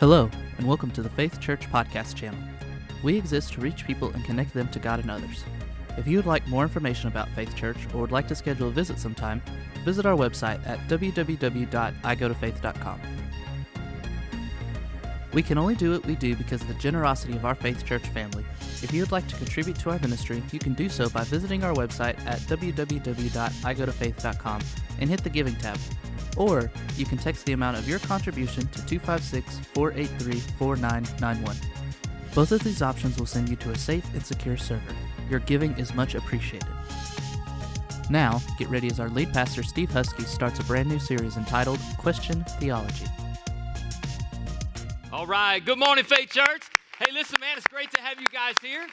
Hello, and welcome to the Faith Church Podcast channel. We exist to reach people and connect them to God and others. If you would like more information about Faith Church or would like to schedule a visit sometime, visit our website at www.igotofaith.com. We can only do what we do because of the generosity of our Faith Church family. If you would like to contribute to our ministry, you can do so by visiting our website at www.igotofaith.com and hit the Giving tab. Or you can text the amount of your contribution to 256 483 4991. Both of these options will send you to a safe and secure server. Your giving is much appreciated. Now, get ready as our lead pastor Steve Husky starts a brand new series entitled Question Theology. All right. Good morning, Faith Church. Hey, listen, man, it's great to have you guys here.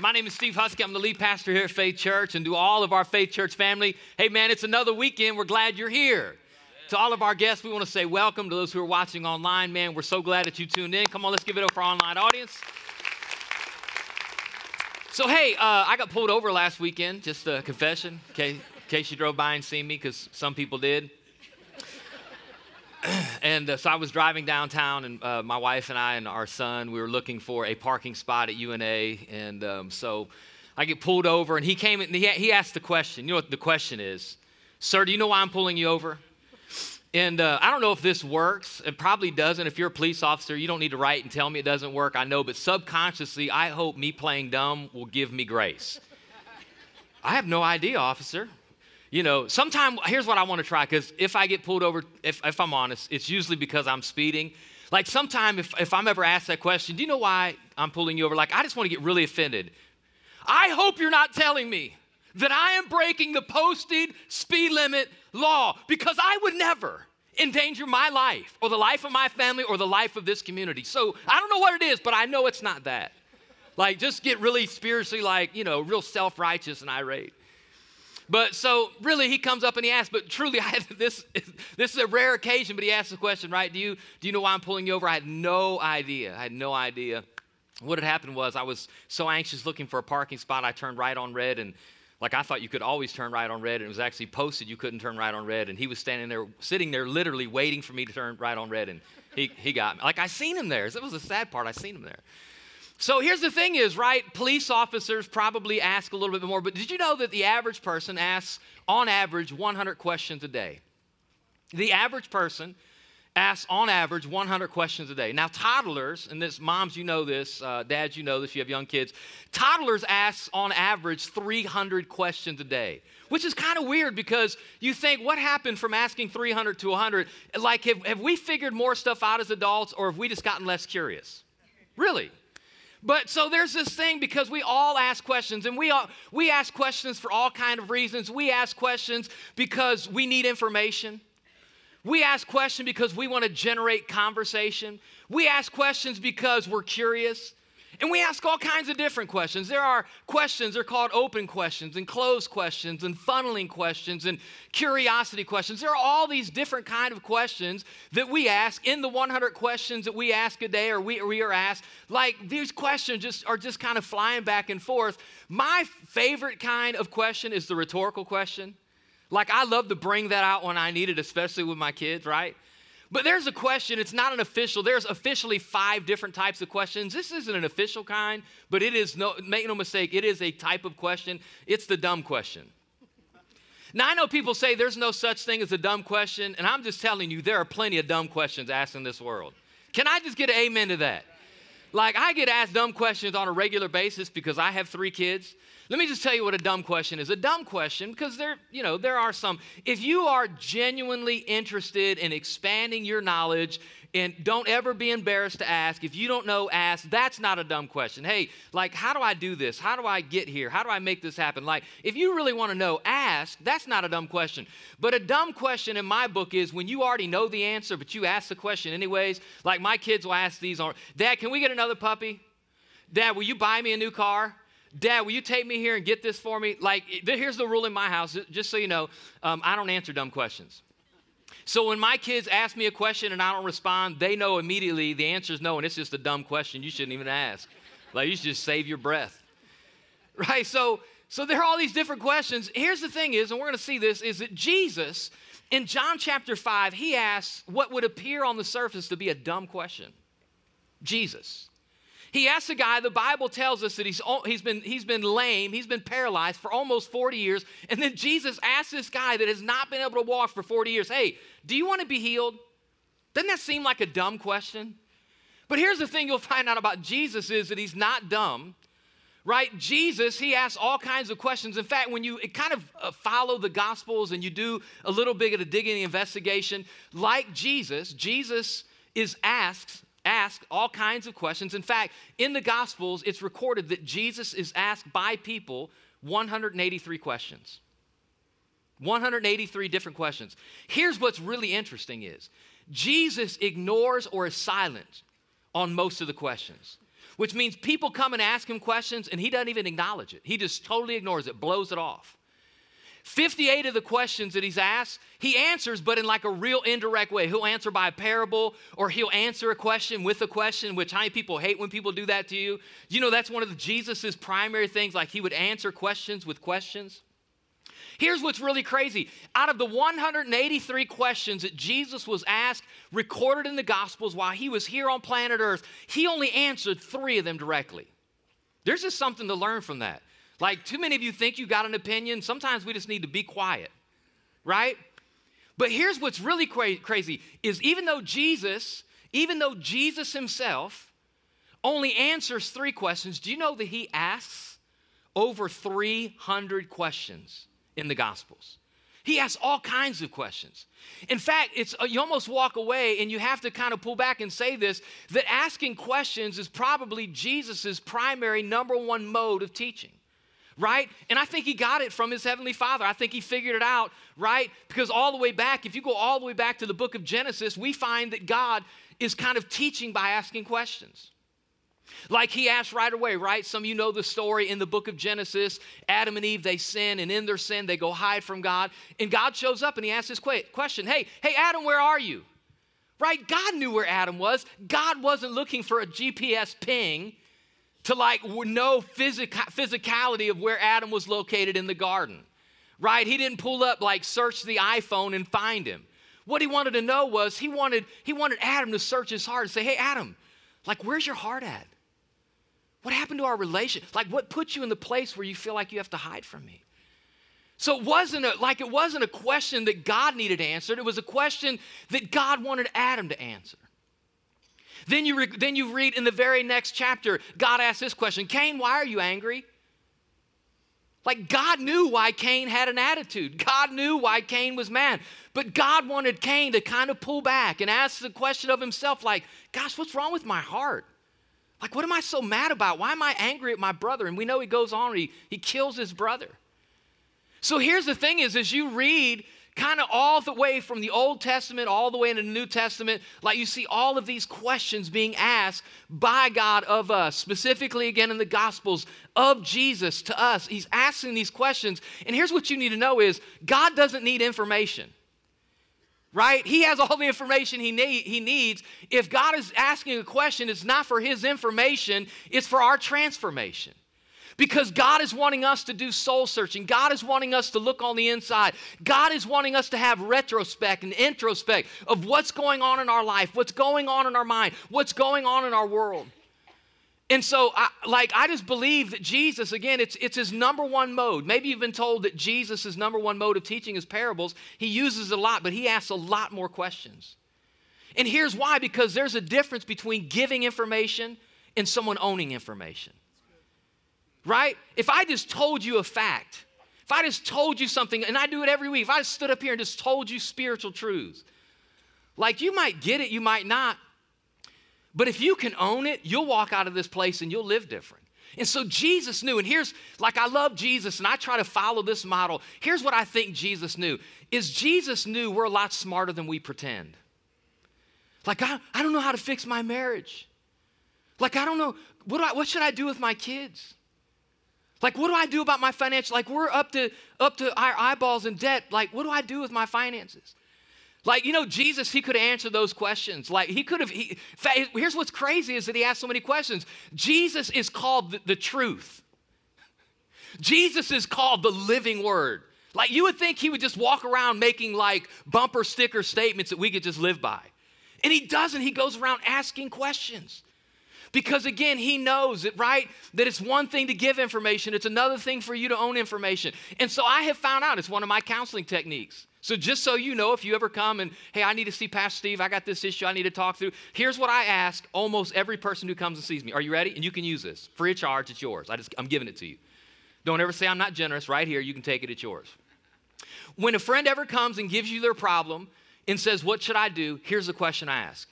My name is Steve Husky. I'm the lead pastor here at Faith Church and to all of our Faith Church family. Hey, man, it's another weekend. We're glad you're here. To all of our guests, we want to say welcome. To those who are watching online, man, we're so glad that you tuned in. Come on, let's give it up for our online audience. So, hey, uh, I got pulled over last weekend, just a confession, in case, in case you drove by and seen me, because some people did. and uh, so I was driving downtown, and uh, my wife and I and our son, we were looking for a parking spot at UNA. And um, so I get pulled over, and he came and he, he asked the question. You know what the question is? Sir, do you know why I'm pulling you over? And uh, I don't know if this works. It probably doesn't. If you're a police officer, you don't need to write and tell me it doesn't work. I know, but subconsciously, I hope me playing dumb will give me grace. I have no idea, officer. You know, sometime, here's what I want to try because if I get pulled over, if, if I'm honest, it's usually because I'm speeding. Like, sometime if, if I'm ever asked that question, do you know why I'm pulling you over? Like, I just want to get really offended. I hope you're not telling me that I am breaking the posted speed limit law because I would never endanger my life or the life of my family or the life of this community. So I don't know what it is, but I know it's not that. Like, just get really spiritually, like, you know, real self righteous and irate. But so really, he comes up and he asks, but truly, I had this. This is a rare occasion, but he asks the question, right? Do you do you know why I'm pulling you over? I had no idea. I had no idea. What had happened was I was so anxious looking for a parking spot, I turned right on red and like I thought you could always turn right on red, and it was actually posted you couldn't turn right on red. And he was standing there, sitting there, literally waiting for me to turn right on red, and he, he got me. Like I seen him there. That was the sad part. I seen him there. So here's the thing is, right? Police officers probably ask a little bit more, but did you know that the average person asks, on average, 100 questions a day? The average person asks on average 100 questions a day. Now, toddlers, and this, moms, you know this, uh, dads, you know this, you have young kids, toddlers ask on average 300 questions a day, which is kind of weird because you think, what happened from asking 300 to 100? Like, have, have we figured more stuff out as adults or have we just gotten less curious? Really? But so there's this thing because we all ask questions and we all, we ask questions for all kind of reasons. We ask questions because we need information. We ask questions because we want to generate conversation. We ask questions because we're curious. And we ask all kinds of different questions. There are questions, they're called open questions and closed questions and funneling questions and curiosity questions. There are all these different kind of questions that we ask in the 100 questions that we ask a day or we, we are asked. Like these questions just are just kind of flying back and forth. My favorite kind of question is the rhetorical question. Like, I love to bring that out when I need it, especially with my kids, right? But there's a question, it's not an official. There's officially five different types of questions. This isn't an official kind, but it is no, make no mistake, it is a type of question. It's the dumb question. Now, I know people say there's no such thing as a dumb question, and I'm just telling you, there are plenty of dumb questions asked in this world. Can I just get an amen to that? Like, I get asked dumb questions on a regular basis because I have three kids. Let me just tell you what a dumb question is. A dumb question, because there, you know, there are some. If you are genuinely interested in expanding your knowledge, and don't ever be embarrassed to ask. If you don't know, ask. That's not a dumb question. Hey, like, how do I do this? How do I get here? How do I make this happen? Like, if you really want to know, ask. That's not a dumb question. But a dumb question in my book is when you already know the answer, but you ask the question anyways. Like, my kids will ask these on, Dad, can we get another puppy? Dad, will you buy me a new car? Dad, will you take me here and get this for me? Like, here's the rule in my house, just so you know, um, I don't answer dumb questions. So when my kids ask me a question and I don't respond, they know immediately the answer is no, and it's just a dumb question you shouldn't even ask. Like, you should just save your breath. Right? So, so there are all these different questions. Here's the thing is, and we're going to see this, is that Jesus, in John chapter 5, he asks what would appear on the surface to be a dumb question. Jesus. He asks a guy, the Bible tells us that he's, he's, been, he's been lame, he's been paralyzed for almost 40 years. And then Jesus asks this guy that has not been able to walk for 40 years, Hey, do you want to be healed? Doesn't that seem like a dumb question? But here's the thing you'll find out about Jesus is that he's not dumb right? Jesus, he asks all kinds of questions. In fact, when you kind of uh, follow the Gospels and you do a little bit of a digging investigation, like Jesus, Jesus is asked asked all kinds of questions. In fact, in the Gospels, it's recorded that Jesus is asked by people 183 questions. 183 different questions. Here's what's really interesting is Jesus ignores or is silent on most of the questions which means people come and ask him questions and he doesn't even acknowledge it. He just totally ignores it, blows it off. 58 of the questions that he's asked, he answers, but in like a real indirect way. He'll answer by a parable or he'll answer a question with a question, which how many people hate when people do that to you? You know, that's one of Jesus's primary things, like he would answer questions with questions. Here's what's really crazy. Out of the 183 questions that Jesus was asked, recorded in the Gospels while he was here on planet Earth, he only answered three of them directly. There's just something to learn from that. Like, too many of you think you got an opinion. Sometimes we just need to be quiet, right? But here's what's really cra- crazy is even though Jesus, even though Jesus himself only answers three questions, do you know that he asks over 300 questions? in the Gospels. He asks all kinds of questions. In fact, it's uh, you almost walk away and you have to kind of pull back and say this that asking questions is probably Jesus's primary number one mode of teaching. Right? And I think he got it from his heavenly Father. I think he figured it out, right? Because all the way back, if you go all the way back to the book of Genesis, we find that God is kind of teaching by asking questions. Like he asked right away, right? Some of you know the story in the book of Genesis. Adam and Eve, they sin, and in their sin, they go hide from God. And God shows up and he asks this question Hey, hey, Adam, where are you? Right? God knew where Adam was. God wasn't looking for a GPS ping to like know physic- physicality of where Adam was located in the garden. Right? He didn't pull up, like, search the iPhone and find him. What he wanted to know was he wanted, he wanted Adam to search his heart and say, Hey, Adam, like, where's your heart at? What happened to our relation? Like, what put you in the place where you feel like you have to hide from me? So it wasn't a, like it wasn't a question that God needed answered. It was a question that God wanted Adam to answer. Then you, re, then you read in the very next chapter, God asks this question Cain, why are you angry? Like God knew why Cain had an attitude. God knew why Cain was mad. But God wanted Cain to kind of pull back and ask the question of himself, like, gosh, what's wrong with my heart? Like, what am I so mad about? Why am I angry at my brother? And we know he goes on, he, he kills his brother. So here's the thing is, as you read kind of all the way from the Old Testament all the way into the New Testament, like you see all of these questions being asked by God of us, specifically again in the Gospels of Jesus to us. He's asking these questions. And here's what you need to know is God doesn't need information right? He has all the information he, need, he needs. If God is asking a question, it's not for his information, it's for our transformation. Because God is wanting us to do soul searching. God is wanting us to look on the inside. God is wanting us to have retrospect and introspect of what's going on in our life, what's going on in our mind, what's going on in our world. And so, I, like, I just believe that Jesus, again, it's, it's his number one mode. Maybe you've been told that Jesus' number one mode of teaching is parables. He uses a lot, but he asks a lot more questions. And here's why because there's a difference between giving information and someone owning information. Right? If I just told you a fact, if I just told you something, and I do it every week, if I just stood up here and just told you spiritual truths, like you might get it, you might not, but if you can own it, you'll walk out of this place and you'll live different. And so Jesus knew, and here's like I love Jesus and I try to follow this model. Here's what I think Jesus knew is Jesus knew we're a lot smarter than we pretend. Like, I, I don't know how to fix my marriage. Like, I don't know, what, do I, what should I do with my kids? Like, what do I do about my financial? Like, we're up to up to our eyeballs in debt. Like, what do I do with my finances? Like, you know, Jesus, he could answer those questions. Like, he could have, he, here's what's crazy is that he asked so many questions. Jesus is called the, the truth. Jesus is called the living word. Like, you would think he would just walk around making like bumper sticker statements that we could just live by. And he doesn't. He goes around asking questions. Because again, he knows it, right? That it's one thing to give information, it's another thing for you to own information. And so I have found out it's one of my counseling techniques. So just so you know, if you ever come and, hey, I need to see Pastor Steve, I got this issue I need to talk through, here's what I ask almost every person who comes and sees me. Are you ready? And you can use this. Free of charge, it's yours. I just, I'm giving it to you. Don't ever say I'm not generous. Right here, you can take it, it's yours. When a friend ever comes and gives you their problem and says, What should I do? Here's the question I ask.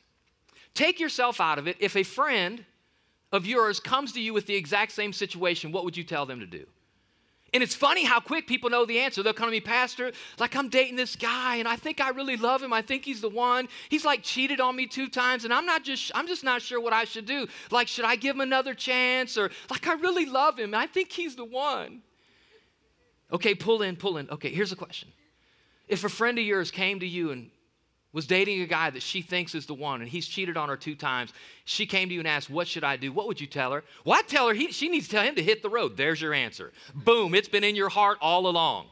Take yourself out of it. If a friend of yours comes to you with the exact same situation, what would you tell them to do? And it's funny how quick people know the answer. They'll come to me, Pastor, like I'm dating this guy and I think I really love him. I think he's the one. He's like cheated on me two times and I'm not just I'm just not sure what I should do. Like should I give him another chance or like I really love him. I think he's the one. Okay, pull in, pull in. Okay, here's a question. If a friend of yours came to you and was dating a guy that she thinks is the one and he's cheated on her two times. She came to you and asked, What should I do? What would you tell her? Well, i tell her he, she needs to tell him to hit the road. There's your answer. Boom, it's been in your heart all along.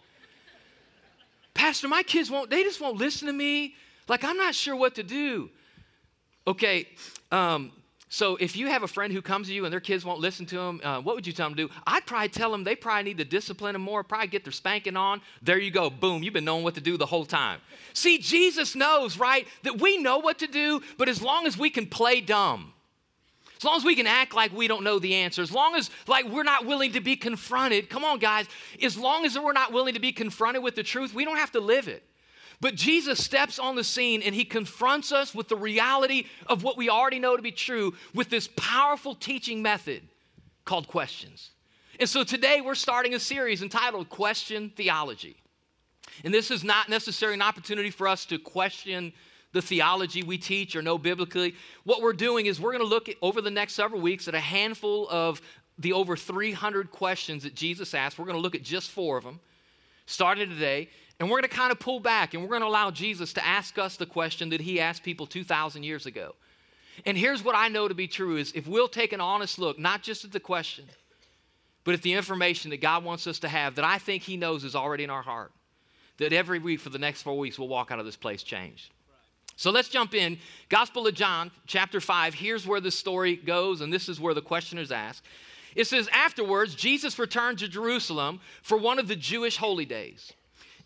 Pastor, my kids won't, they just won't listen to me. Like, I'm not sure what to do. Okay, um, so if you have a friend who comes to you and their kids won't listen to them, uh, what would you tell them to do? I'd probably tell them they probably need to discipline them more, probably get their spanking on. There you go. Boom. You've been knowing what to do the whole time. See, Jesus knows, right, that we know what to do, but as long as we can play dumb, as long as we can act like we don't know the answer, as long as like we're not willing to be confronted, come on guys, as long as we're not willing to be confronted with the truth, we don't have to live it. But Jesus steps on the scene and he confronts us with the reality of what we already know to be true with this powerful teaching method called questions. And so today we're starting a series entitled Question Theology. And this is not necessarily an opportunity for us to question the theology we teach or know biblically. What we're doing is we're going to look at, over the next several weeks at a handful of the over 300 questions that Jesus asked. We're going to look at just four of them, starting today. And we're going to kind of pull back and we're going to allow Jesus to ask us the question that he asked people 2,000 years ago. And here's what I know to be true is if we'll take an honest look, not just at the question, but at the information that God wants us to have that I think he knows is already in our heart, that every week for the next four weeks we'll walk out of this place changed. So let's jump in. Gospel of John, chapter 5. Here's where the story goes, and this is where the question is asked. It says, Afterwards, Jesus returned to Jerusalem for one of the Jewish holy days.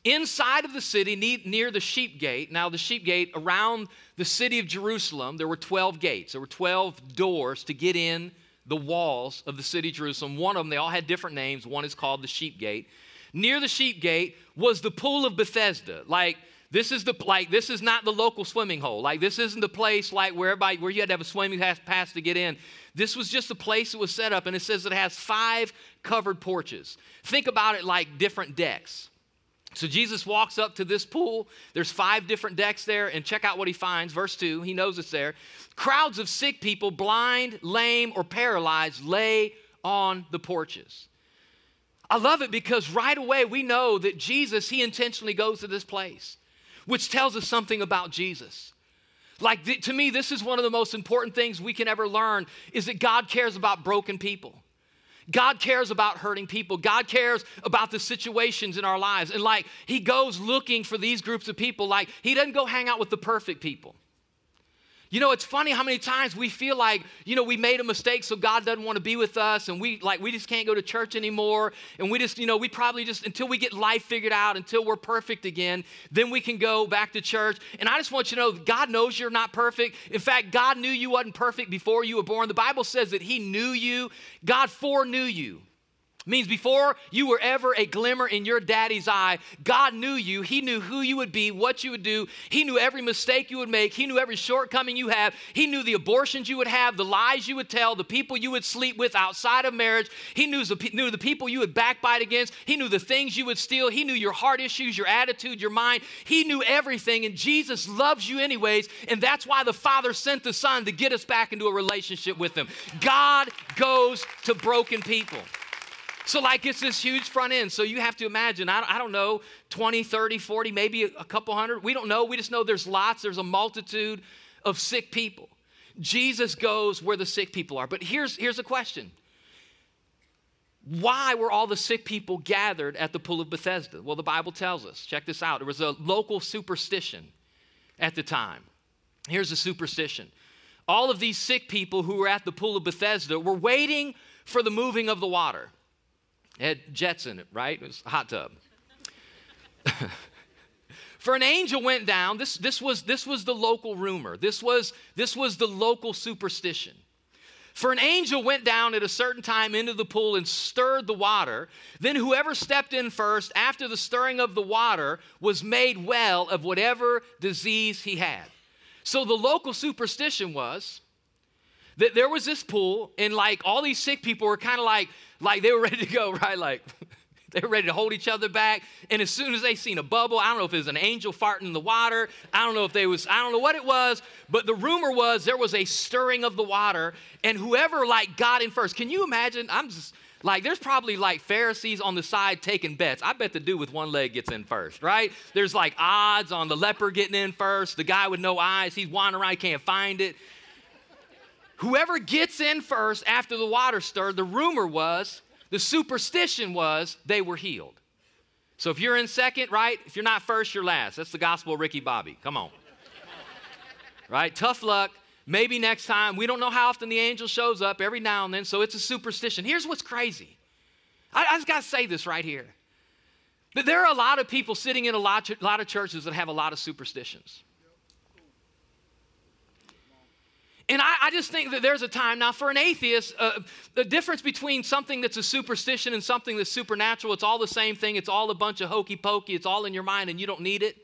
Inside of the city, near the sheep gate, now the sheep gate around the city of Jerusalem, there were 12 gates. There were 12 doors to get in the walls of the city of Jerusalem. One of them, they all had different names. One is called the sheep gate. Near the sheep gate was the pool of Bethesda. Like, this is the like this is not the local swimming hole. Like this isn't the place like where everybody where you had to have a swimming pass to get in. This was just a place that was set up, and it says it has five covered porches. Think about it like different decks. So Jesus walks up to this pool. There's five different decks there, and check out what he finds. Verse 2, he knows it's there. Crowds of sick people, blind, lame, or paralyzed, lay on the porches. I love it because right away we know that Jesus, he intentionally goes to this place, which tells us something about Jesus. Like to me, this is one of the most important things we can ever learn is that God cares about broken people. God cares about hurting people. God cares about the situations in our lives. And like, He goes looking for these groups of people. Like, He doesn't go hang out with the perfect people. You know, it's funny how many times we feel like, you know, we made a mistake, so God doesn't want to be with us, and we like we just can't go to church anymore. And we just, you know, we probably just until we get life figured out, until we're perfect again, then we can go back to church. And I just want you to know God knows you're not perfect. In fact, God knew you wasn't perfect before you were born. The Bible says that He knew you, God foreknew you means before you were ever a glimmer in your daddy's eye, God knew you. He knew who you would be, what you would do. He knew every mistake you would make. He knew every shortcoming you have. He knew the abortions you would have, the lies you would tell, the people you would sleep with outside of marriage. He knew the, knew the people you would backbite against. He knew the things you would steal. He knew your heart issues, your attitude, your mind. He knew everything. And Jesus loves you anyways. And that's why the Father sent the Son to get us back into a relationship with Him. God goes to broken people. So, like, it's this huge front end. So, you have to imagine, I, I don't know, 20, 30, 40, maybe a, couple hundred. We don't know. We just know there's lots, there's a multitude of sick people. Jesus goes where the sick people are. But here's, here's a question Why were all the sick people gathered at the pool of Bethesda? Well, the Bible tells us. Check this out. It was a local superstition at the time. Here's a superstition all of these sick people who were at the pool of Bethesda were waiting for the moving of the water. Had jets in it, right? It was a hot tub. for an angel went down, this, this, was, this was the local rumor, this was, this was the local superstition. For an angel went down at a certain time into the pool and stirred the water. Then whoever stepped in first after the stirring of the water was made well of whatever disease he had. So the local superstition was that there was this pool and like all these sick people were kind of like like they were ready to go, right? Like they were ready to hold each other back. And as soon as they seen a bubble, I don't know if it was an angel farting in the water. I don't know if they was, I don't know what it was, but the rumor was there was a stirring of the water, and whoever like got in first. Can you imagine? I'm just like, there's probably like Pharisees on the side taking bets. I bet the dude with one leg gets in first, right? There's like odds on the leper getting in first, the guy with no eyes, he's wandering around, he can't find it. Whoever gets in first after the water stirred, the rumor was, the superstition was, they were healed. So if you're in second, right? If you're not first, you're last. That's the gospel of Ricky Bobby. Come on. right? Tough luck. Maybe next time. We don't know how often the angel shows up, every now and then, so it's a superstition. Here's what's crazy. I, I just got to say this right here. There are a lot of people sitting in a lot, a lot of churches that have a lot of superstitions. And I, I, just think that there's a time now for an atheist, uh, the difference between something that's a superstition and something that's supernatural, it's all the same thing. It's all a bunch of hokey pokey. It's all in your mind and you don't need it.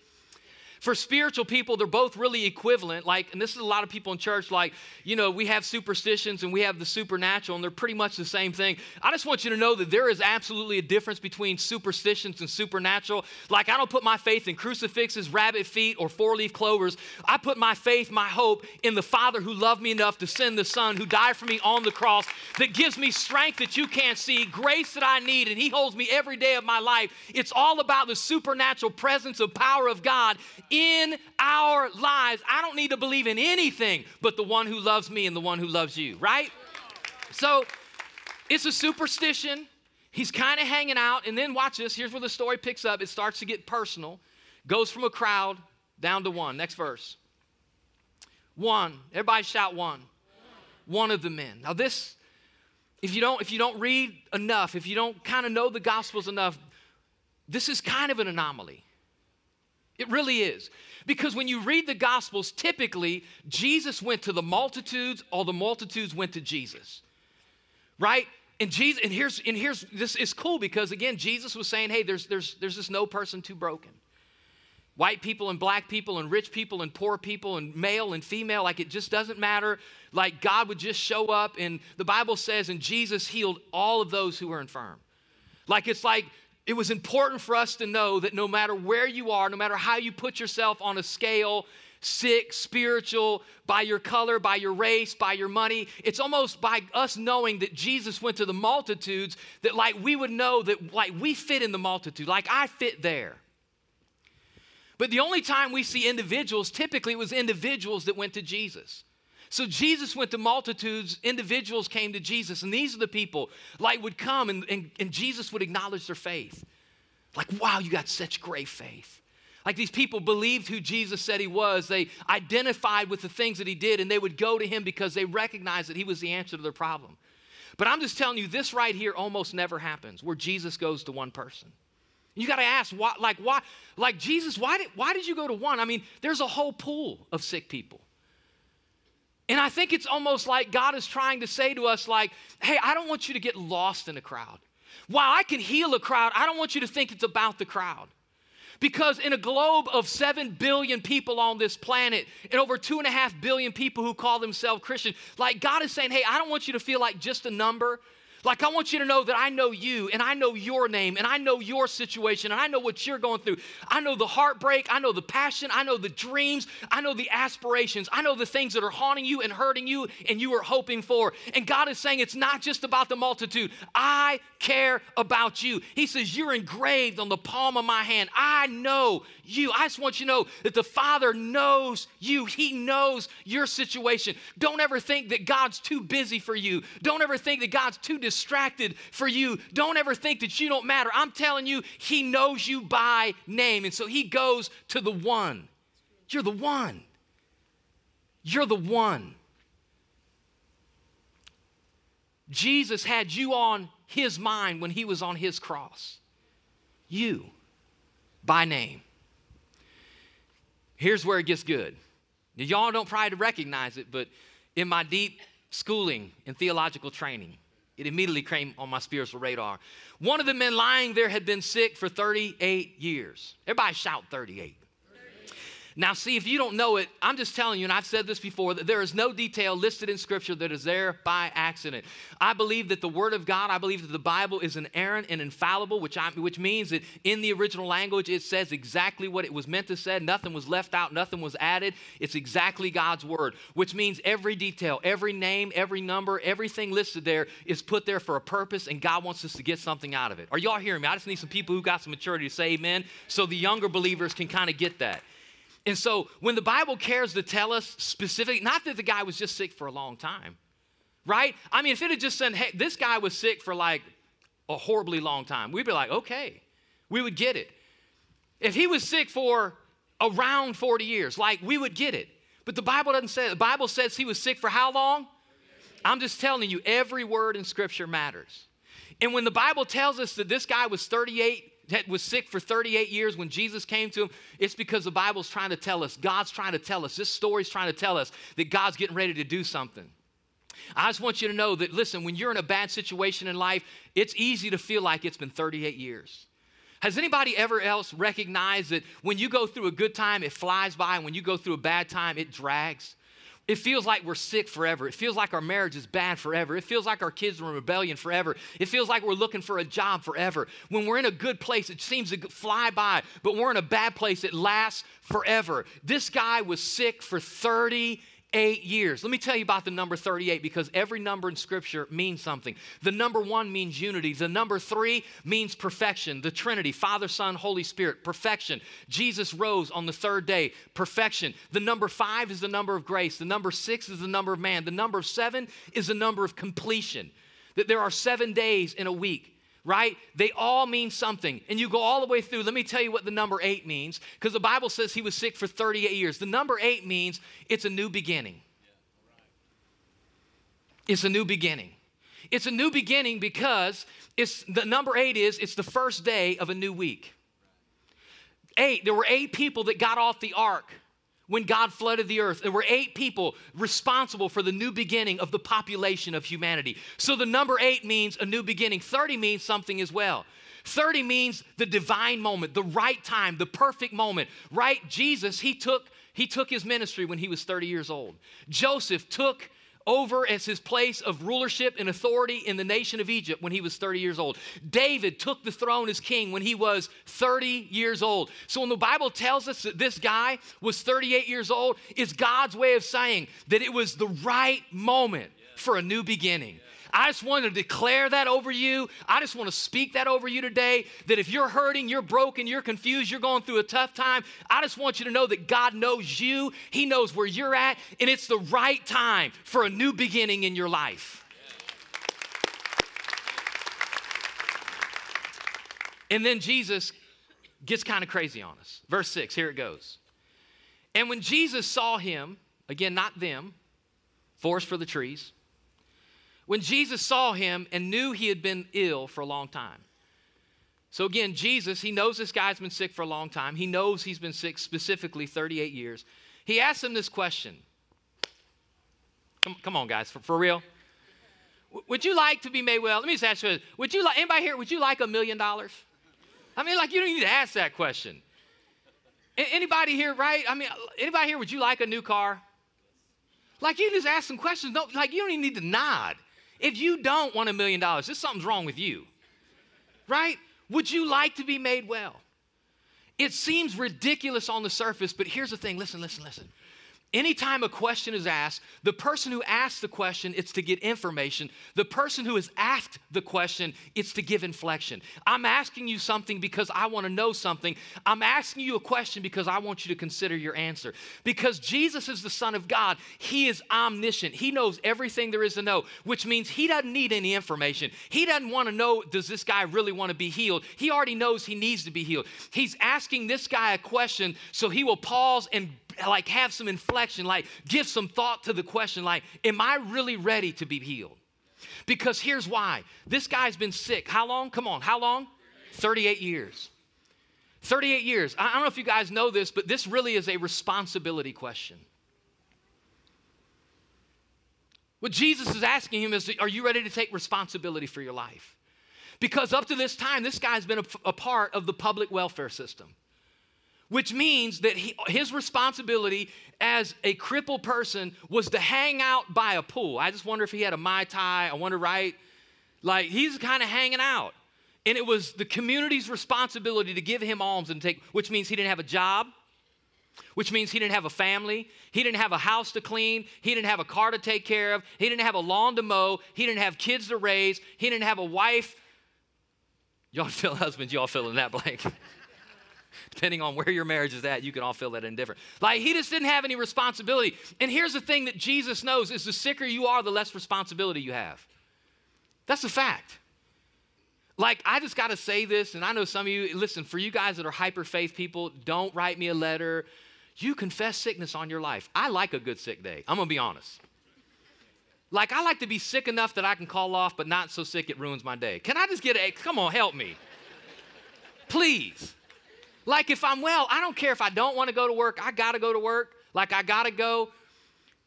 For spiritual people, they're both really equivalent. Like, and this is a lot of people in church, like, you know, we have superstitions and we have the supernatural, and they're pretty much the same thing. I just want you to know that there is absolutely a difference between superstitions and supernatural. Like, I don't put my faith in crucifixes, rabbit feet, or four leaf clovers. I put my faith, my hope in the Father who loved me enough to send the Son who died for me on the cross, that gives me strength that you can't see, grace that I need, and He holds me every day of my life. It's all about the supernatural presence of power of God in our lives. I don't need to believe in anything but the one who loves me and the one who loves you, right? So it's a superstition. He's kind of hanging out, and then watch this. Here's where the story picks up. It starts to get personal, goes from a crowd down to one. Next verse. One. Everybody shout one. One of the men. Now, this, if you don't, if you don't read enough, if you don't kind of know the gospels enough, this is kind of an anomaly. It really is. Because when you read the Gospels, typically Jesus went to the multitudes or the multitudes went to Jesus. Right? And Jesus, and here's and here's this is cool because again, Jesus was saying, hey, there's there's there's just no person too broken. White people and black people and rich people and poor people and male and female, like it just doesn't matter. Like God would just show up, and the Bible says, and Jesus healed all of those who were infirm. Like it's like it was important for us to know that no matter where you are, no matter how you put yourself on a scale, sick, spiritual, by your color, by your race, by your money, it's almost by us knowing that Jesus went to the multitudes that, like, we would know that, like, we fit in the multitude, like, I fit there. But the only time we see individuals, typically it was individuals that went to Jesus. So Jesus went to multitudes, individuals came to Jesus, and these are the people Light would come and, and, and Jesus would acknowledge their faith. Like, wow, you got such great faith. Like these people believed who Jesus said he was. They identified with the things that he did, and they would go to him because they recognized that he was the answer to their problem. But I'm just telling you, this right here almost never happens where Jesus goes to one person. You got to ask, why, like, why, like Jesus, why did, why did you go to one? I mean, there's a whole pool of sick people. And I think it's almost like God is trying to say to us, like, hey, I don't want you to get lost in a crowd. While I can heal a crowd, I don't want you to think it's about the crowd. Because in a globe of 7 billion people on this planet and over 2.5 billion people who call themselves Christian, like God is saying, hey, I don't want you to feel like just a number. Like, I want you to know that I know you and I know your name and I know your situation and I know what you're going through. I know the heartbreak. I know the passion. I know the dreams. I know the aspirations. I know the things that are haunting you and hurting you and you are hoping for. And God is saying it's not just about the multitude. I care about you. He says, You're engraved on the palm of my hand. I know you. I just want you to know that the Father knows you. He knows your situation. Don't ever think that God's too busy for you. Don't ever think that God's too distracted for you. Don't ever think that you don't matter. I'm telling you, He knows you by name. And so He goes to the one. You're the one. You're the one. Jesus had you on his mind when he was on his cross. You, by name. Here's where it gets good. Y'all don't probably recognize it, but in my deep schooling and theological training, it immediately came on my spiritual radar. One of the men lying there had been sick for 38 years. Everybody shout 38. Now, see, if you don't know it, I'm just telling you, and I've said this before, that there is no detail listed in Scripture that is there by accident. I believe that the Word of God, I believe that the Bible is inerrant and infallible, which, I, which means that in the original language it says exactly what it was meant to say. Nothing was left out, nothing was added. It's exactly God's Word, which means every detail, every name, every number, everything listed there is put there for a purpose, and God wants us to get something out of it. Are y'all hearing me? I just need some people who got some maturity to say amen so the younger believers can kind of get that. And so when the Bible cares to tell us specifically, not that the guy was just sick for a long time, right? I mean, if it had just said, hey, this guy was sick for like a horribly long time, we'd be like, okay, we would get it. If he was sick for around 40 years, like we would get it. But the Bible doesn't say, the Bible says he was sick for how long? I'm just telling you, every word in Scripture matters. And when the Bible tells us that this guy was 38 that was sick for 38 years when Jesus came to him, it's because the Bible's trying to tell us, God's trying to tell us, this story's trying to tell us that God's getting ready to do something. I just want you to know that, listen, when you're in a bad situation in life, it's easy to feel like it's been 38 years. Has anybody ever else recognized that when you go through a good time, it flies by, and when you go through a bad time, it drags? It feels like we're sick forever. It feels like our marriage is bad forever. It feels like our kids are in rebellion forever. It feels like we're looking for a job forever. When we're in a good place, it seems to fly by, but we're in a bad place, it lasts forever. This guy was sick for 30 eight years. Let me tell you about the number 38 because every number in Scripture means something. The number one means unity, the number three means perfection, the Trinity, Father, Son, Holy Spirit, perfection. Jesus rose on the third day, perfection. The number five is the number of grace, the number six is the number of man, the number of seven is the number of completion. That there are seven days in a week right? They all mean something. And you go all the way through. Let me tell you what the number eight means, because the Bible says he was sick for 38 years. The number eight means it's a new beginning. It's a new beginning. It's a new beginning because it's the number eight is it's the first day of a new week. Eight, there were eight people that got off the ark when God flooded the earth. There were eight people responsible for the new beginning of the population of humanity. So the number eight means a new beginning. 30 means something as well. 30 means the divine moment, the right time, the perfect moment, right? Jesus, he took, he took his ministry when he was 30 years old. Joseph took over as his place of rulership and authority in the nation of Egypt when he was 30 years old. David took the throne as king when he was 30 years old. So when the Bible tells us that this guy was 38 years old, it's God's way of saying that it was the right moment for a new beginning. I just want to declare that over you. I just want to speak that over you today that if you're hurting, you're broken, you're confused, you're going through a tough time, I just want you to know that God knows you, He knows where you're at, and it's the right time for a new beginning in your life. And then Jesus gets kind of crazy on us. Verse 6, here it goes. And when Jesus saw him, again, not them, forest for the trees, when Jesus saw him and knew he had been ill for a long time. So, again, Jesus, he knows this guy's been sick for a long time. He knows he's been sick specifically 38 years. He asked him this question. Come, come on, guys, for, for real. would you like to be made well? Let me just ask you Would you like, anybody here, would you like a million dollars? I mean, like, you don't need to ask that question. Anybody here, right? I mean, anybody here, would you like a new car? Like, you just ask some questions. Don't, like, you don't even need to nod. If you don't want a million dollars, there's something's wrong with you, right? Would you like to be made well? It seems ridiculous on the surface, but here's the thing listen, listen, listen. Anytime a question is asked, the person who asks the question, it's to get information. The person who has asked the question, it's to give inflection. I'm asking you something because I want to know something. I'm asking you a question because I want you to consider your answer. Because Jesus is the Son of God, He is omniscient. He knows everything there is to know, which means He doesn't need any information. He doesn't want to know, does this guy really want to be healed? He already knows he needs to be healed. He's asking this guy a question so he will pause and like have some inflection, like give some thought to the question, like, am I really ready to be healed? Because here's why this guy's been sick. How long? Come on, how long? 38 years. 38 years. I don't know if you guys know this, but this really is a responsibility question. What Jesus is asking him is Are you ready to take responsibility for your life? Because up to this time, this guy's been a, a part of the public welfare system, which means that he, his responsibility as a crippled person was to hang out by a pool. I just wonder if he had a Mai Tai. I wonder, right? Like he's kind of hanging out. And it was the community's responsibility to give him alms and take, which means he didn't have a job, which means he didn't have a family, he didn't have a house to clean, he didn't have a car to take care of, he didn't have a lawn to mow, he didn't have kids to raise, he didn't have a wife. Y'all feel husbands, y'all fill in that blank. Depending on where your marriage is at, you can all feel that indifferent. Like he just didn't have any responsibility. And here's the thing that Jesus knows is the sicker you are, the less responsibility you have. That's a fact. Like, I just got to say this, and I know some of you, listen, for you guys that are hyper faith people, don't write me a letter. You confess sickness on your life. I like a good sick day. I'm going to be honest. Like, I like to be sick enough that I can call off, but not so sick it ruins my day. Can I just get a, come on, help me. Please. Like, if I'm well, I don't care if I don't want to go to work, I got to go to work. Like, I got to go.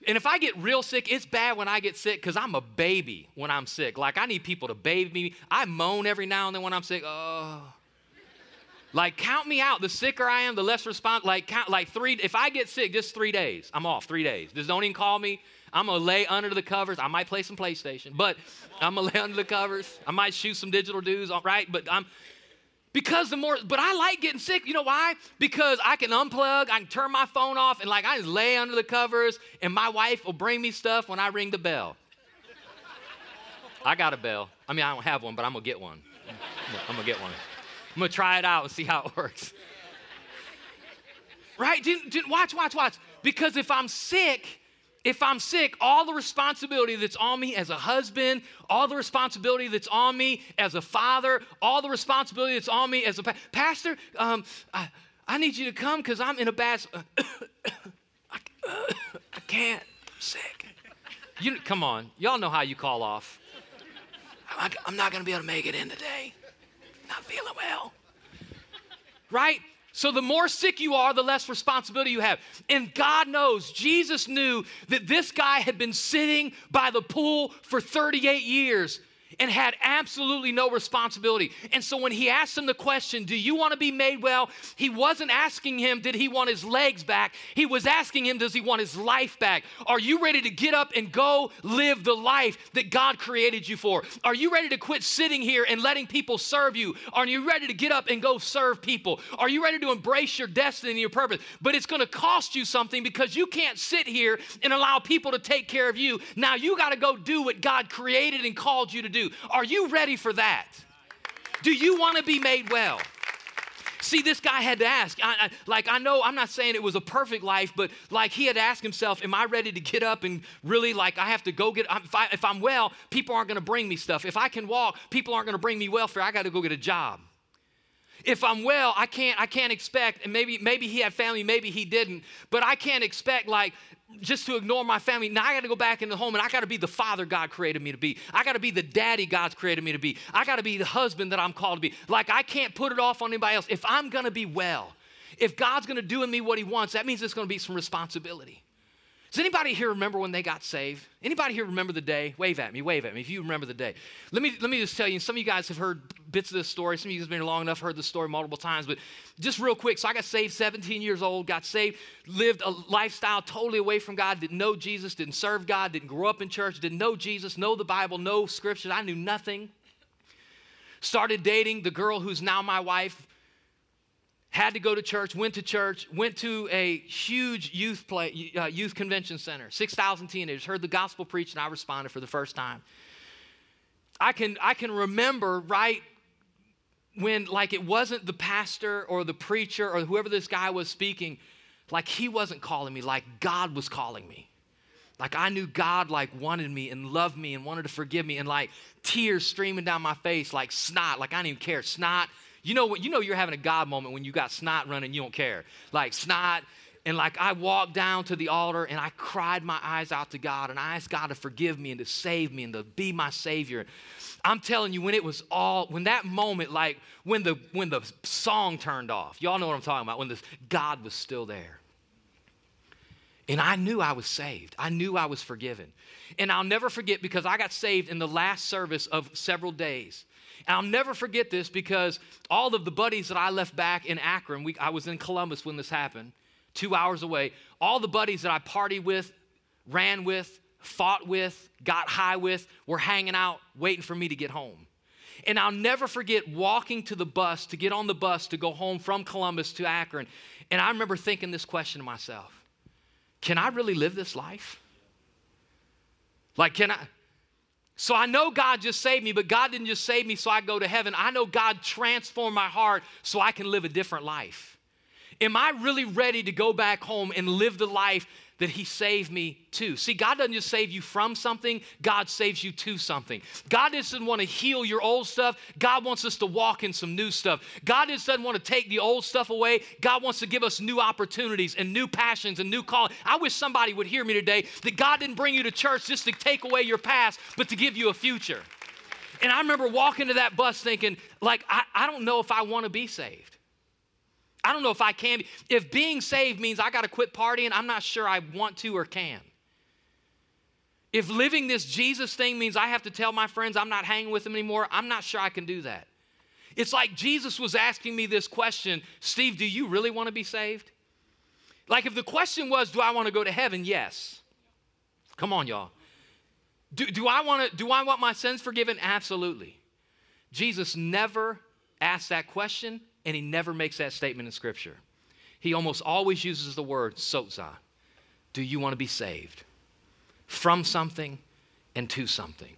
And if I get real sick, it's bad when I get sick because I'm a baby when I'm sick. Like, I need people to bathe me. I moan every now and then when I'm sick. Oh. Like, count me out. The sicker I am, the less response. Like, count, like three, if I get sick, just three days. I'm off three days. Just don't even call me. I'm to lay under the covers. I might play some PlayStation, but I'm to lay under the covers. I might shoot some digital dudes, all right? But I'm, because the more, but I like getting sick. You know why? Because I can unplug, I can turn my phone off, and like I just lay under the covers, and my wife will bring me stuff when I ring the bell. I got a bell. I mean, I don't have one, but I'm gonna get one. I'm gonna get one. I'm gonna try it out and see how it works. Right? Didn't, didn't, watch, watch, watch. Because if I'm sick, if I'm sick, all the responsibility that's on me as a husband, all the responsibility that's on me as a father, all the responsibility that's on me as a pa- pastor, um, I, I, need you to come because I'm in a bad. I, I can't. I'm sick. You come on, y'all know how you call off. I'm not going to be able to make it in today. Not feeling well. Right? So the more sick you are, the less responsibility you have. And God knows, Jesus knew that this guy had been sitting by the pool for 38 years and had absolutely no responsibility. And so when he asked him the question, Do you want to be made well? He wasn't asking him, Did he want his legs back? He was asking him, Does he want his life back? Are you ready to get up and go live the life that God created you for? Are you ready to quit sitting here and letting people serve you? Are you ready to get up and go serve people? Are you ready to embrace your destiny and your purpose? But it's going to cost you something because you can't sit here and allow people to take care of you. Now you got to go do what God created and called you to do do. Are you ready for that? Do you want to be made well? See, this guy had to ask. I, I, like, I know I'm not saying it was a perfect life, but like he had to ask himself, Am I ready to get up and really, like, I have to go get, if, I, if I'm well, people aren't going to bring me stuff. If I can walk, people aren't going to bring me welfare. I got to go get a job. If I'm well, I can't, I can't expect, and maybe, maybe he had family, maybe he didn't, but I can't expect, like, just to ignore my family. Now I got to go back in the home and I got to be the father God created me to be. I got to be the daddy God's created me to be. I got to be the husband that I'm called to be. Like I can't put it off on anybody else. If I'm going to be well, if God's going to do in me what he wants, that means there's going to be some responsibility. Does anybody here remember when they got saved? Anybody here remember the day? Wave at me, wave at me if you remember the day. Let me, let me just tell you, some of you guys have heard bits of this story. Some of you have been here long enough, heard the story multiple times, but just real quick. So I got saved 17 years old, got saved, lived a lifestyle totally away from God, didn't know Jesus, didn't serve God, didn't grow up in church, didn't know Jesus, know the Bible, know scripture. I knew nothing. Started dating the girl who's now my wife had to go to church, went to church, went to a huge youth play, uh, youth convention center, 6,000 teenagers, heard the gospel preached, and I responded for the first time. I can, I can remember right when, like, it wasn't the pastor or the preacher or whoever this guy was speaking, like, he wasn't calling me, like, God was calling me. Like I knew God like wanted me and loved me and wanted to forgive me and like tears streaming down my face like snot, like I didn't even care. Snot, you know, what? you know you're having a God moment when you got snot running, you don't care. Like snot, And like I walked down to the altar and I cried my eyes out to God and I asked God to forgive me and to save me and to be my Savior. I'm telling you, when it was all, when that moment, like when the when the song turned off, y'all know what I'm talking about, when this God was still there. And I knew I was saved. I knew I was forgiven. And I'll never forget because I got saved in the last service of several days. And I'll never forget this because all of the buddies that I left back in Akron, we, I was in Columbus when this happened, two hours away. All the buddies that I partied with, ran with, fought with, got high with, were hanging out, waiting for me to get home. And I'll never forget walking to the bus to get on the bus to go home from Columbus to Akron. And I remember thinking this question to myself Can I really live this life? Like, can I? So I know God just saved me, but God didn't just save me so I go to heaven. I know God transformed my heart so I can live a different life. Am I really ready to go back home and live the life that He saved me to. See, God doesn't just save you from something, God saves you to something. God doesn't want to heal your old stuff, God wants us to walk in some new stuff. God doesn't want to take the old stuff away, God wants to give us new opportunities and new passions and new calling. I wish somebody would hear me today that God didn't bring you to church just to take away your past, but to give you a future. And I remember walking to that bus thinking, like, I, I don't know if I want to be saved. I don't know if I can. If being saved means I got to quit partying, I'm not sure I want to or can. If living this Jesus thing means I have to tell my friends I'm not hanging with them anymore, I'm not sure I can do that. It's like Jesus was asking me this question Steve, do you really want to be saved? Like, if the question was, do I want to go to heaven? Yes. Come on, y'all. Do, do, I want to, do I want my sins forgiven? Absolutely. Jesus never asked that question and he never makes that statement in Scripture. He almost always uses the word sozo. Do you want to be saved? From something and to something.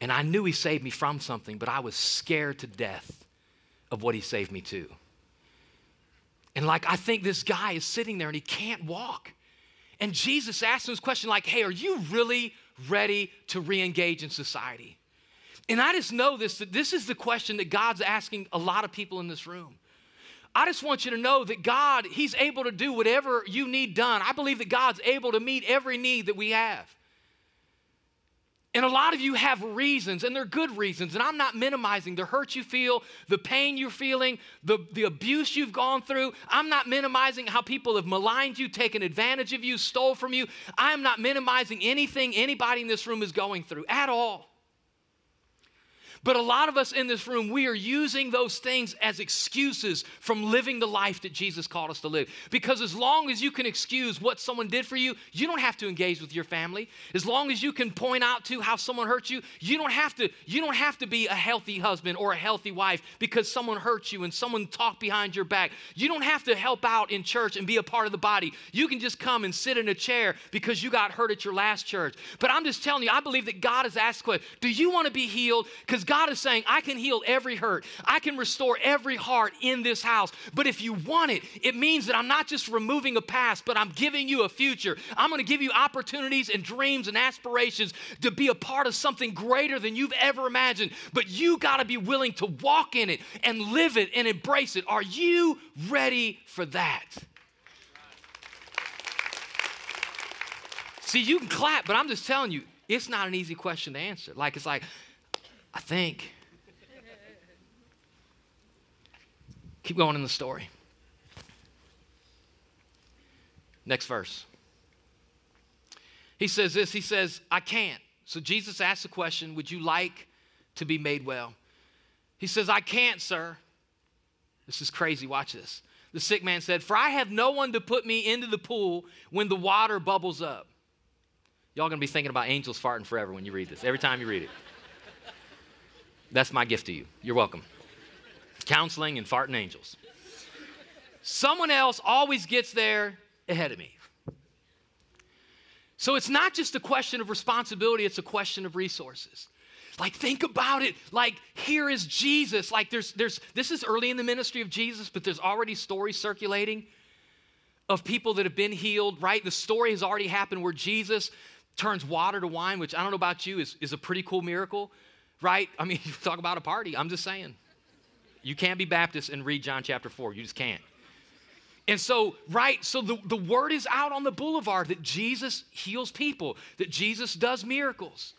And I knew he saved me from something, but I was scared to death of what he saved me to. And like, I think this guy is sitting there and he can't walk. And Jesus asked him this question, like, hey, are you really ready to re engage in society? And I just know this that this is the question that God's asking a lot of people in this room. I just want you to know that God, He's able to do whatever you need done. I believe that God's able to meet every need that we have. And a lot of you have reasons, and they're good reasons, and I'm not minimizing the hurt you feel, the pain you're feeling, the, the abuse you've gone through. I'm not minimizing how people have maligned you, taken advantage of you, stole from you. I'm not minimizing anything anybody in this room is going through at all. But a lot of us in this room, we are using those things as excuses from living the life that Jesus called us to live. Because as long as you can excuse what someone did for you, you don't have to engage with your family. As long as you can point out to how someone hurt you, you don't have to you don't have to be a healthy husband or a healthy wife because someone hurt you and someone talked behind your back. You don't have to help out in church and be a part of the body. You can just come and sit in a chair because you got hurt at your last church. But I'm just telling you, I believe that God has asked do you want to be healed? Because God is saying, I can heal every hurt, I can restore every heart in this house. But if you want it, it means that I'm not just removing a past, but I'm giving you a future. I'm going to give you opportunities and dreams and aspirations to be a part of something greater than you've ever imagined. But you got to be willing to walk in it and live it and embrace it. Are you ready for that? See, you can clap, but I'm just telling you, it's not an easy question to answer. Like, it's like, I think. Keep going in the story. Next verse. He says this He says, I can't. So Jesus asks the question, Would you like to be made well? He says, I can't, sir. This is crazy. Watch this. The sick man said, For I have no one to put me into the pool when the water bubbles up. Y'all gonna be thinking about angels farting forever when you read this, every time you read it. That's my gift to you. You're welcome. Counseling and farting angels. Someone else always gets there ahead of me. So it's not just a question of responsibility, it's a question of resources. Like think about it. Like here is Jesus. Like there's there's this is early in the ministry of Jesus, but there's already stories circulating of people that have been healed, right? The story has already happened where Jesus turns water to wine, which I don't know about you is, is a pretty cool miracle right? I mean, talk about a party. I'm just saying. You can't be Baptist and read John chapter 4. You just can't. And so, right, so the, the word is out on the boulevard that Jesus heals people, that Jesus does miracles.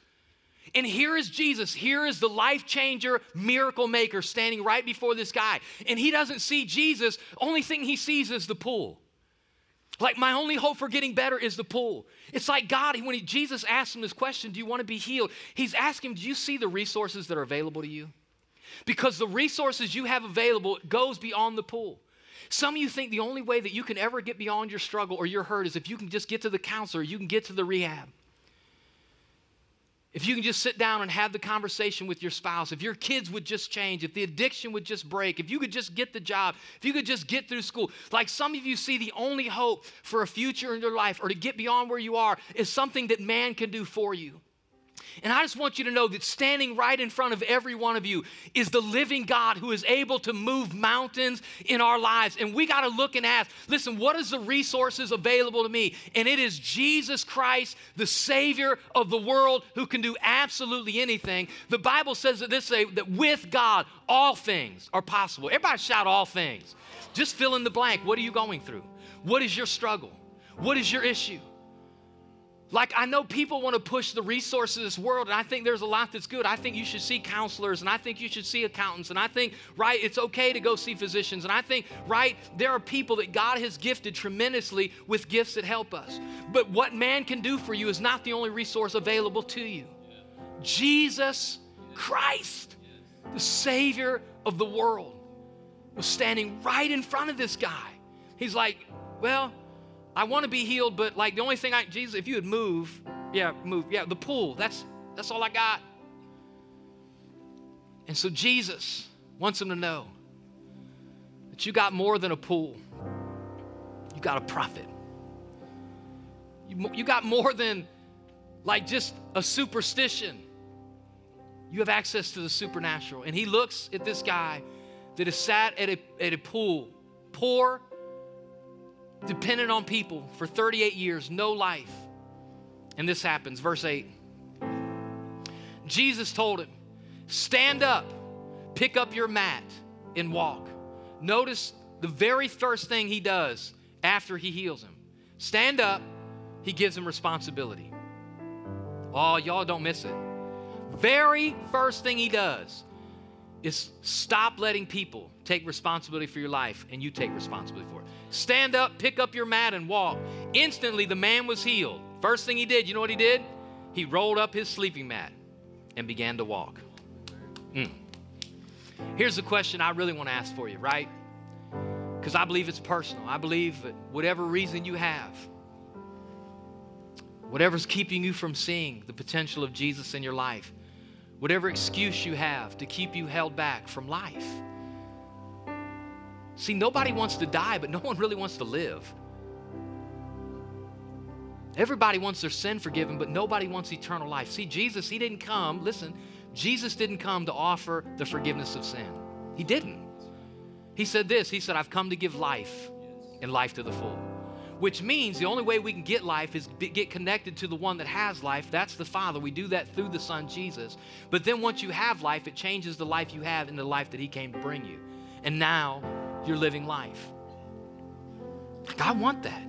And here is Jesus. Here is the life changer, miracle maker standing right before this guy. And he doesn't see Jesus. Only thing he sees is the pool. Like, my only hope for getting better is the pool. It's like God, when he, Jesus asked him this question, Do you want to be healed? He's asking, Do you see the resources that are available to you? Because the resources you have available goes beyond the pool. Some of you think the only way that you can ever get beyond your struggle or your hurt is if you can just get to the counselor, you can get to the rehab. If you can just sit down and have the conversation with your spouse, if your kids would just change, if the addiction would just break, if you could just get the job, if you could just get through school, like some of you see the only hope for a future in your life or to get beyond where you are is something that man can do for you. And I just want you to know that standing right in front of every one of you is the living God who is able to move mountains in our lives. And we got to look and ask listen, what is the resources available to me? And it is Jesus Christ, the Savior of the world, who can do absolutely anything. The Bible says that this that with God, all things are possible. Everybody shout all things. Just fill in the blank. What are you going through? What is your struggle? What is your issue? Like, I know people want to push the resources of this world, and I think there's a lot that's good. I think you should see counselors, and I think you should see accountants, and I think, right, it's okay to go see physicians, and I think, right, there are people that God has gifted tremendously with gifts that help us. But what man can do for you is not the only resource available to you. Jesus Christ, the Savior of the world, was standing right in front of this guy. He's like, Well, I want to be healed, but like the only thing I, Jesus, if you would move, yeah, move, yeah, the pool, that's, that's all I got. And so Jesus wants him to know that you got more than a pool, you got a prophet. You, you got more than like just a superstition. You have access to the supernatural. And he looks at this guy that is sat at a, at a pool, poor, dependent on people for 38 years, no life. And this happens. Verse 8 Jesus told him, Stand up, pick up your mat, and walk. Notice the very first thing he does after he heals him stand up, he gives him responsibility. Oh, y'all don't miss it. Very first thing he does is stop letting people take responsibility for your life and you take responsibility for it. Stand up, pick up your mat, and walk. Instantly, the man was healed. First thing he did, you know what he did? He rolled up his sleeping mat and began to walk. Mm. Here's the question I really want to ask for you, right? Because I believe it's personal. I believe that whatever reason you have, whatever's keeping you from seeing the potential of Jesus in your life, whatever excuse you have to keep you held back from life, See, nobody wants to die, but no one really wants to live. Everybody wants their sin forgiven, but nobody wants eternal life. See, Jesus, He didn't come, listen, Jesus didn't come to offer the forgiveness of sin. He didn't. He said this He said, I've come to give life and life to the full. Which means the only way we can get life is get connected to the one that has life. That's the Father. We do that through the Son, Jesus. But then once you have life, it changes the life you have into the life that He came to bring you. And now you're living life. Like, I want that.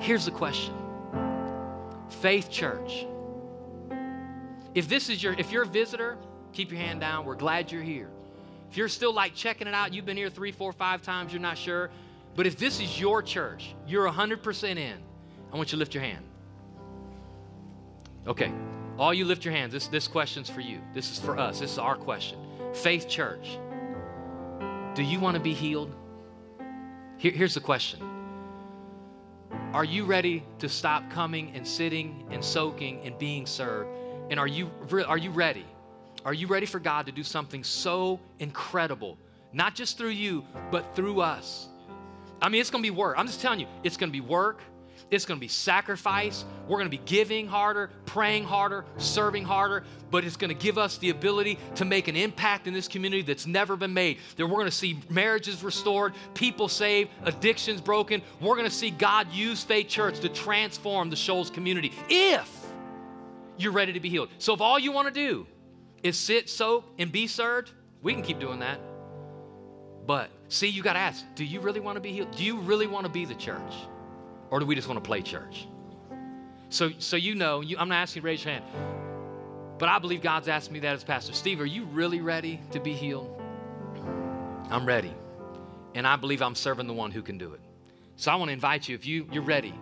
Here's the question Faith Church. If this is your, if you're a visitor, keep your hand down. We're glad you're here. If you're still like checking it out, you've been here three, four, five times, you're not sure. But if this is your church, you're 100% in, I want you to lift your hand. Okay. All you lift your hands. This, this question's for you. This is for us. This is our question. Faith Church. Do you want to be healed? Here, here's the question Are you ready to stop coming and sitting and soaking and being served? And are you, are you ready? Are you ready for God to do something so incredible, not just through you, but through us? I mean, it's gonna be work. I'm just telling you, it's gonna be work, it's going to be sacrifice. We're going to be giving harder, praying harder, serving harder, but it's going to give us the ability to make an impact in this community that's never been made. That we're going to see marriages restored, people saved, addictions broken. We're going to see God use Faith Church to transform the Shoals community if you're ready to be healed. So if all you want to do is sit, soak, and be served, we can keep doing that. But see, you got to ask do you really want to be healed? Do you really want to be the church? Or do we just want to play church? So, so you know, you, I'm not asking you to raise your hand, but I believe God's asking me that as Pastor. Steve, are you really ready to be healed? I'm ready. And I believe I'm serving the one who can do it. So I want to invite you, if you, you're ready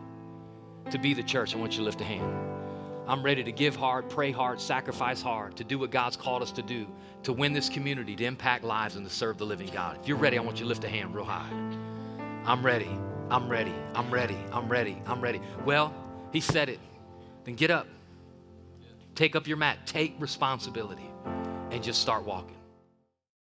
to be the church, I want you to lift a hand. I'm ready to give hard, pray hard, sacrifice hard, to do what God's called us to do, to win this community, to impact lives, and to serve the living God. If you're ready, I want you to lift a hand real high. I'm ready. I'm ready. I'm ready. I'm ready. I'm ready. Well, he said it. Then get up. Take up your mat. Take responsibility and just start walking.